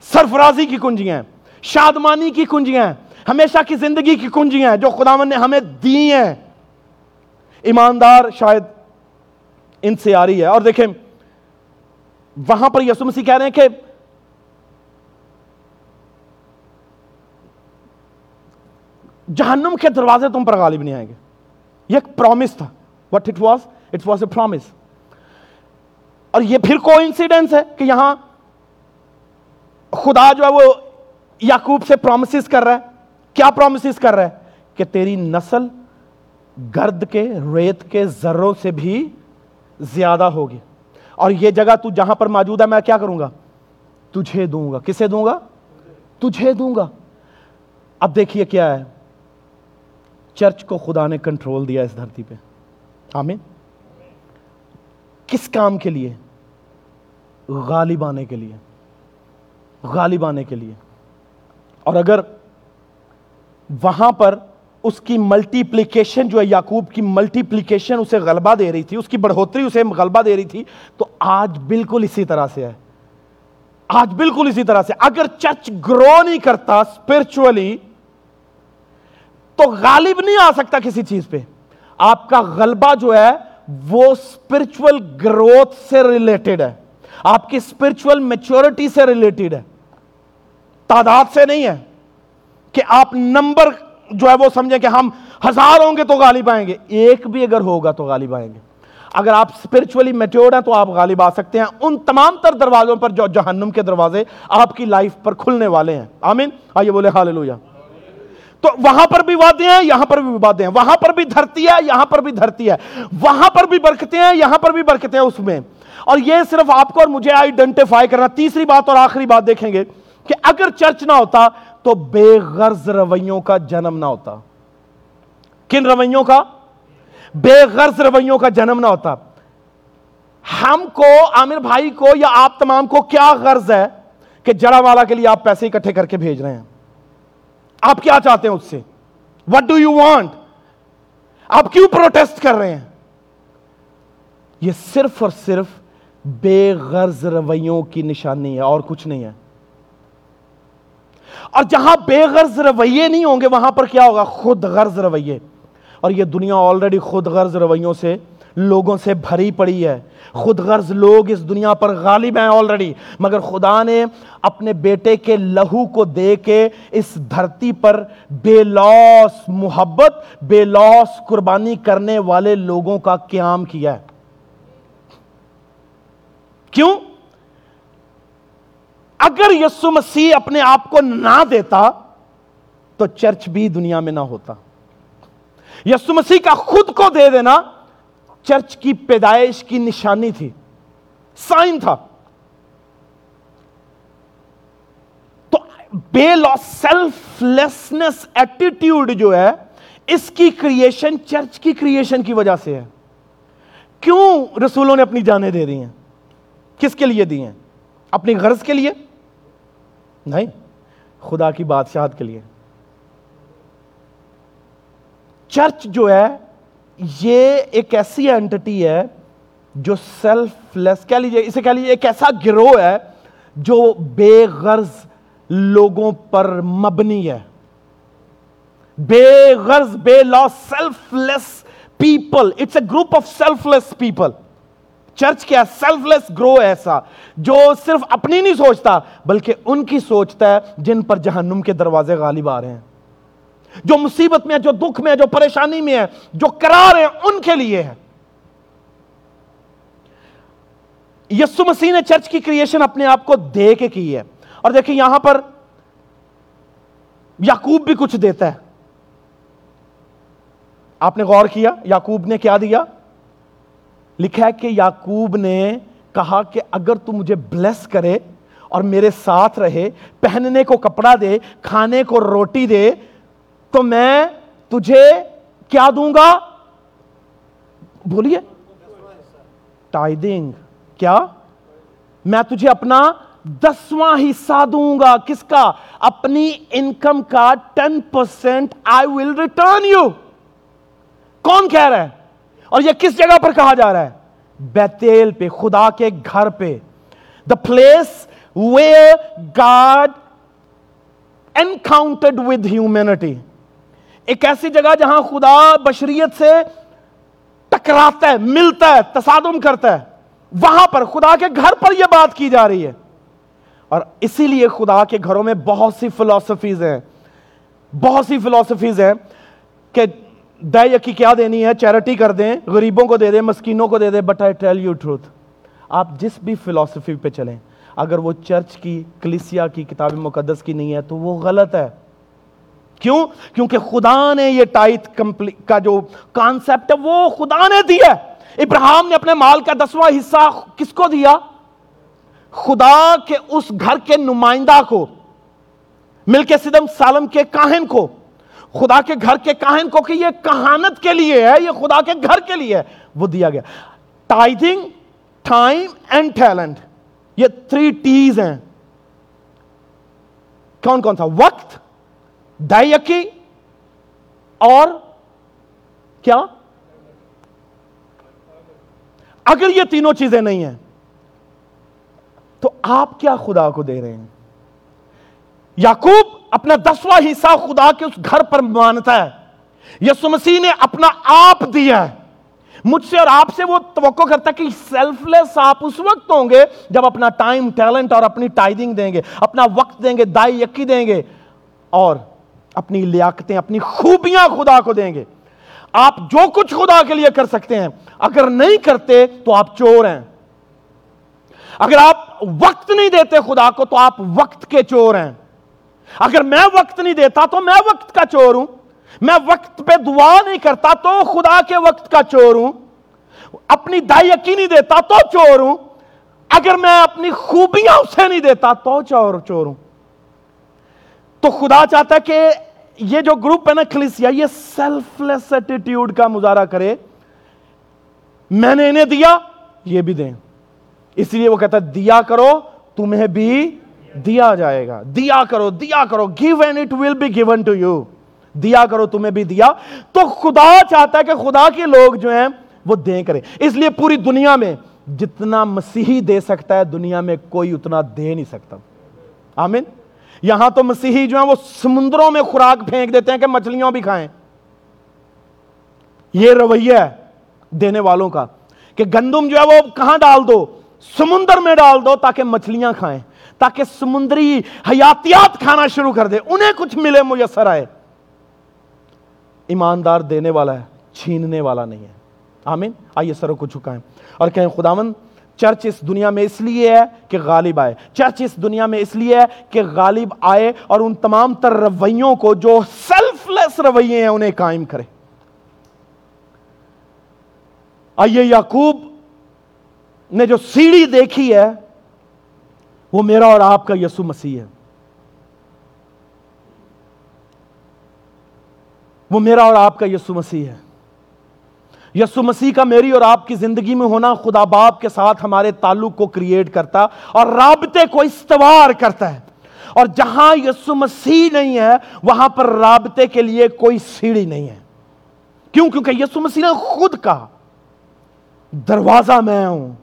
سرفرازی کی کنجیاں ہیں۔ شادمانی کی کنجیاں ہیں۔ ہمیشہ کی زندگی کی کنجیاں ہیں، جو خداون نے ہمیں دی ہیں۔ ایماندار شاید ان سے آ رہی ہے۔ اور دیکھیں، وہاں پر یسو مسیح کہہ رہے ہیں کہ جہنم کے دروازے تم پر غالب نہیں آئیں گے۔ یہ ایک پرومس تھا۔ What it was it was a promise اور یہ پھر کو انسیڈنس ہے کہ یہاں خدا جو ہے وہ یعقوب سے پرومسز کر رہا ہے۔ کیا پرومسز کر رہا ہے؟ کہ تیری نسل گرد کے، ریت کے ذروں سے بھی زیادہ ہوگی۔ اور یہ جگہ تو جہاں پر موجود ہے، میں کیا کروں گا؟ تجھے دوں گا۔ کسے دوں گا؟ تجھے دوں گا۔ اب دیکھیے کیا ہے۔ چرچ کو خدا نے کنٹرول دیا اس دھرتی پہ۔ آمین۔ کس کام کے لیے؟ غالب آنے کے لیے۔ غالب آنے کے لیے۔ اور اگر وہاں پر اس کی ملٹیپلیکیشن جو ہے، یعقوب کی ملٹیپلیکیشن اسے غلبہ دے رہی تھی، اس کی بڑھوتری اسے غلبہ دے رہی تھی۔ تو آج بالکل اسی طرح سے ہے۔ آج بالکل اسی طرح سے۔ اگر چرچ گرو نہیں کرتا اسپرچولی تو غالب نہیں آ سکتا کسی چیز پہ۔ آپ کا غلبہ جو ہے، وہ اسپرچل گروتھ سے ریلیٹڈ ہے۔ آپ کی اسپرچل میچورٹی سے ریلیٹڈ ہے۔ تعداد سے نہیں ہے۔ کہ آپ نمبر جو ہے وہ سمجھیں کہ ہم ہزار ہوں گے تو غالب آئیں گے، ایک بھی اگر ہوگا تو غالب آئیں گے۔ اگر آپ اسپرچولی میچورڈ ہیں تو آپ غالب آ سکتے ہیں۔ ان تمام تر دروازوں پر جو جہنم کے دروازے آپ کی لائف پر کھلنے والے ہیں۔ آمین؟ آئیے بولے حاللویہ تو وہاں پر بھی وعدے ہیں، یہاں پر بھی وعدے ہیں۔ وہاں پر بھی دھرتی ہے، یہاں پر بھی دھرتی ہے۔ وہاں پر بھی برکتیں ہیں، یہاں پر بھی برکتیں ہیں اس میں۔ اور یہ صرف آپ کو اور مجھے آئیڈنٹیفائی کرنا۔ تیسری بات اور آخری بات دیکھیں گے کہ اگر چرچ نہ ہوتا تو بے غرض رویوں کا جنم نہ ہوتا۔ کن رویوں کا؟ بے غرض رویوں کا جنم نہ ہوتا۔ ہم کو، عامر بھائی کو یا آپ تمام کو کیا غرض ہے کہ جڑا والا کے لیے آپ پیسے اکٹھے کر کے بھیج رہے ہیں؟ آپ کیا چاہتے ہیں اس سے؟ وٹ ڈو یو وانٹ آپ کیوں پروٹیسٹ کر رہے ہیں؟ یہ صرف اور صرف بے غرض رویوں کی نشانی ہے اور کچھ نہیں ہے۔ اور جہاں بے غرض رویے نہیں ہوں گے، وہاں پر کیا ہوگا؟ خود غرض رویے۔ اور یہ دنیا آلریڈی خود غرض رویوں سے، لوگوں سے بھری پڑی ہے۔ خود غرض لوگ اس دنیا پر غالب ہیں آلریڈی مگر خدا نے اپنے بیٹے کے لہو کو دے کے اس دھرتی پر بے لوس محبت، بے لوس قربانی کرنے والے لوگوں کا قیام کیا ہے۔ کیوں؟ اگر یسو مسیح اپنے آپ کو نہ دیتا تو چرچ بھی دنیا میں نہ ہوتا۔ یسو مسیح کا خود کو دے دینا چرچ کی پیدائش کی نشانی تھی۔ سائن تھا۔ تو بے لا سیلف لیسنس ایٹیٹیوڈ جو ہے، اس کی کریشن چرچ کی کریشن کی وجہ سے ہے۔ کیوں رسولوں نے اپنی جانیں دے دی ہیں؟ کس کے لیے دی ہیں؟ اپنی غرض کے لیے؟ نہیں، خدا کی بادشاہت کے لیے۔ چرچ جو ہے، یہ ایک ایسی اینٹی ہے جو سیلف لیس کہہ لیجیے اسے کہہ لیجیے ایک ایسا گروہ ہے جو بے غرض لوگوں پر مبنی ہے۔ بے غرض، بے لا selfless people it's a group of selfless people church کیا سیلف لیس گرو ایسا، جو صرف اپنی نہیں سوچتا، بلکہ ان کی سوچتا ہے جن پر جہنم کے دروازے غالب آ رہے ہیں۔ جو مصیبت میں ہے جو دکھ میں ہے جو پریشانی میں ہے جو کرار ہے ان کے لیے ہے یسو مسیح نے چرچ کی کریشن اپنے آپ کو دے کے کی ہے۔ اور دیکھیں، یہاں پر یعقوب بھی کچھ دیتا ہے۔ آپ نے غور کیا؟ یعقوب نے کیا دیا؟ لکھا ہے کہ یعقوب نے کہا کہ اگر تو مجھے بلیس کرے اور میرے ساتھ رہے، پہننے کو کپڑا دے، کھانے کو روٹی دے، تو میں تجھے کیا دوں گا؟ بولیے۔ ٹائدنگ کیا؟ میں تجھے اپنا دسواں حصہ دوں گا۔ کس کا؟ اپنی انکم کا ten percent I will return you کون کہہ رہا ہے؟ اور یہ کس جگہ پر کہا جا رہا ہے؟ بیتیل پہ، خدا کے گھر پہ۔ The place where God encountered with humanity ایک ایسی جگہ جہاں خدا بشریت سے ٹکراتا ہے، ملتا ہے، تصادم کرتا ہے۔ وہاں پر خدا کے گھر پر یہ بات کی جا رہی ہے۔ اور اسی لیے خدا کے گھروں میں بہت سی فلسفیز ہیں۔ بہت سی فلسفیز ہیں کہ دے یقی کیا دینی ہے چیریٹی کر دیں، غریبوں کو دے دیں، مسکینوں کو دے دیں but I tell you truth آپ جس بھی فلسفی پہ چلیں، اگر وہ چرچ کی، کلیسیا کی، کتاب مقدس کی نہیں ہے تو وہ غلط ہے. کیوں؟ کیونکہ خدا نے یہ ٹائٹ کا جو کانسیپٹ ہے، وہ خدا نے دیا ابراہم نے اپنے مال کا دسواں حصہ کس کو دیا؟ خدا کے اس گھر کے نمائندہ کو مل کے سدم سالم کے کاہن کو. خدا کے گھر کے کاہن کو کہ یہ کہانت کے لیے ہے، یہ خدا کے گھر کے لیے ہے۔ وہ دیا گیا۔ ٹائدنگ ٹائم اینڈ ٹیلنٹ یہ تھری ٹیز ہیں۔ کون کون تھا وقت، دائیکی اور کیا؟ اگر یہ تینوں چیزیں نہیں ہیں، تو آپ کیا خدا کو دے رہے ہیں؟ یعقوب اپنا دسواں حصہ خدا کے اس گھر پر مانتا ہے۔ یسو مسیح نے اپنا آپ دیا ہے۔ مجھ سے اور آپ سے وہ توقع کرتا ہے کہ سیلف لیس آپ اس وقت ہوں گے جب اپنا ٹائم ٹیلنٹ اور اپنی ٹائدنگ دیں گے، اپنا وقت دیں گے، دائی یقی دیں گے اور اپنی لیاقتیں، اپنی خوبیاں خدا کو دیں گے۔ آپ جو کچھ خدا کے لیے کر سکتے ہیں، اگر نہیں کرتے تو آپ چور ہیں۔ اگر آپ وقت نہیں دیتے خدا کو تو آپ وقت کے چور ہیں۔ اگر میں وقت نہیں دیتا تو میں وقت کا چور ہوں۔ میں وقت پہ دعا نہیں کرتا تو خدا کے وقت کا چور ہوں۔ اپنی دائی یقینی دیتا تو چور ہوں۔ اگر میں اپنی خوبیاں اسے نہیں دیتا تو چور چور ہوں۔ تو خدا چاہتا ہے کہ یہ جو گروپ ہے نا کلیسیا، یہ سیلف لیس ایٹیٹیوڈ کا مظاہرہ کرے۔ میں نے انہیں دیا، یہ بھی دیں۔ اس لیے وہ کہتا ہے، دیا کرو، تمہیں بھی دیا جائے گا۔ دیا کرو دیا کرو۔ Give and it will be given to you دیا کرو، تمہیں بھی دیا۔ تو خدا چاہتا ہے کہ خدا کے لوگ جو ہیں، وہ دیں کریں۔ اس لیے پوری دنیا میں جتنا مسیحی دے سکتا ہے، دنیا میں کوئی اتنا دے نہیں سکتا۔ آمین۔ یہاں تو مسیحی جو ہیں، وہ سمندروں میں خوراک پھینک دیتے ہیں کہ مچھلیوں بھی کھائیں۔ یہ رویہ ہے دینے والوں کا کہ گندم جو ہے، وہ کہاں ڈال دو؟ سمندر میں ڈال دو تاکہ مچھلیاں کھائیں۔ تاکہ سمندری حیاتیات کھانا شروع کر دے۔ انہیں کچھ ملے میسر آئے۔ ایماندار دینے والا ہے، چھیننے والا نہیں ہے۔ آمین۔ آئیے سروں کو چکائیں اور کہیں خداون چرچ اس دنیا میں اس لیے ہے کہ غالب آئے۔ چرچ اس دنیا میں اس لیے ہے کہ غالب آئے اور ان تمام تر رویوں کو جو سیلف لیس رویے ہیں انہیں قائم کرے۔ آئیے یعقوب نے جو سیڑھی دیکھی ہے وہ میرا اور آپ کا یسو مسیح ہے۔ وہ میرا اور آپ کا یسو مسیح ہے۔ یسو مسیح کا میری اور آپ کی زندگی میں ہونا خدا باپ کے ساتھ ہمارے تعلق کو کریٹ کرتا اور رابطے کو استوار کرتا ہے۔ اور جہاں یسو مسیح نہیں ہے، وہاں پر رابطے کے لیے کوئی سیڑھی نہیں ہے۔ کیوں؟ کیونکہ یسو مسیح نے خود کہا، دروازہ میں ہوں۔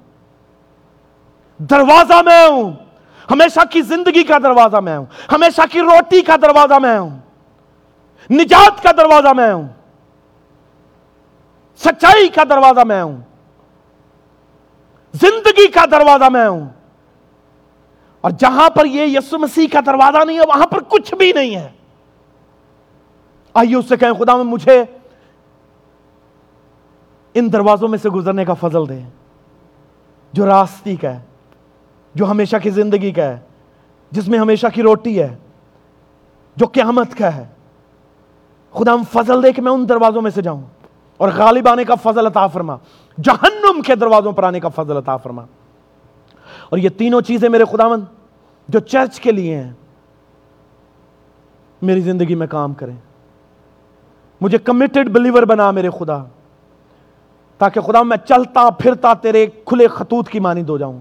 دروازہ میں ہوں۔ ہمیشہ کی زندگی کا دروازہ میں ہوں۔ ہمیشہ کی روٹی کا دروازہ میں ہوں۔ نجات کا دروازہ میں ہوں۔ سچائی کا دروازہ میں ہوں۔ زندگی کا دروازہ میں ہوں۔ اور جہاں پر یہ یسو مسیح کا دروازہ نہیں ہے، وہاں پر کچھ بھی نہیں ہے۔ آئیے اس سے کہیں، خدا میں مجھے ان دروازوں میں سے گزرنے کا فضل دے، جو راستی کا ہے۔ جو ہمیشہ کی زندگی کا ہے، جس میں ہمیشہ کی روٹی ہے، جو قیامت کا ہے۔ خدا، ہم فضل دے کہ میں ان دروازوں میں سے جاؤں۔ اور غالب آنے کا فضل عطا فرما۔ جہنم کے دروازوں پر آنے کا فضل عطا فرما۔ اور یہ تینوں چیزیں میرے خداون جو چرچ کے لیے ہیں، میری زندگی میں کام کریں۔ مجھے کمیٹڈ بلیور بنا میرے خدا، تاکہ خدا، میں چلتا پھرتا تیرے کھلے خطوط کی مانی دو جاؤں۔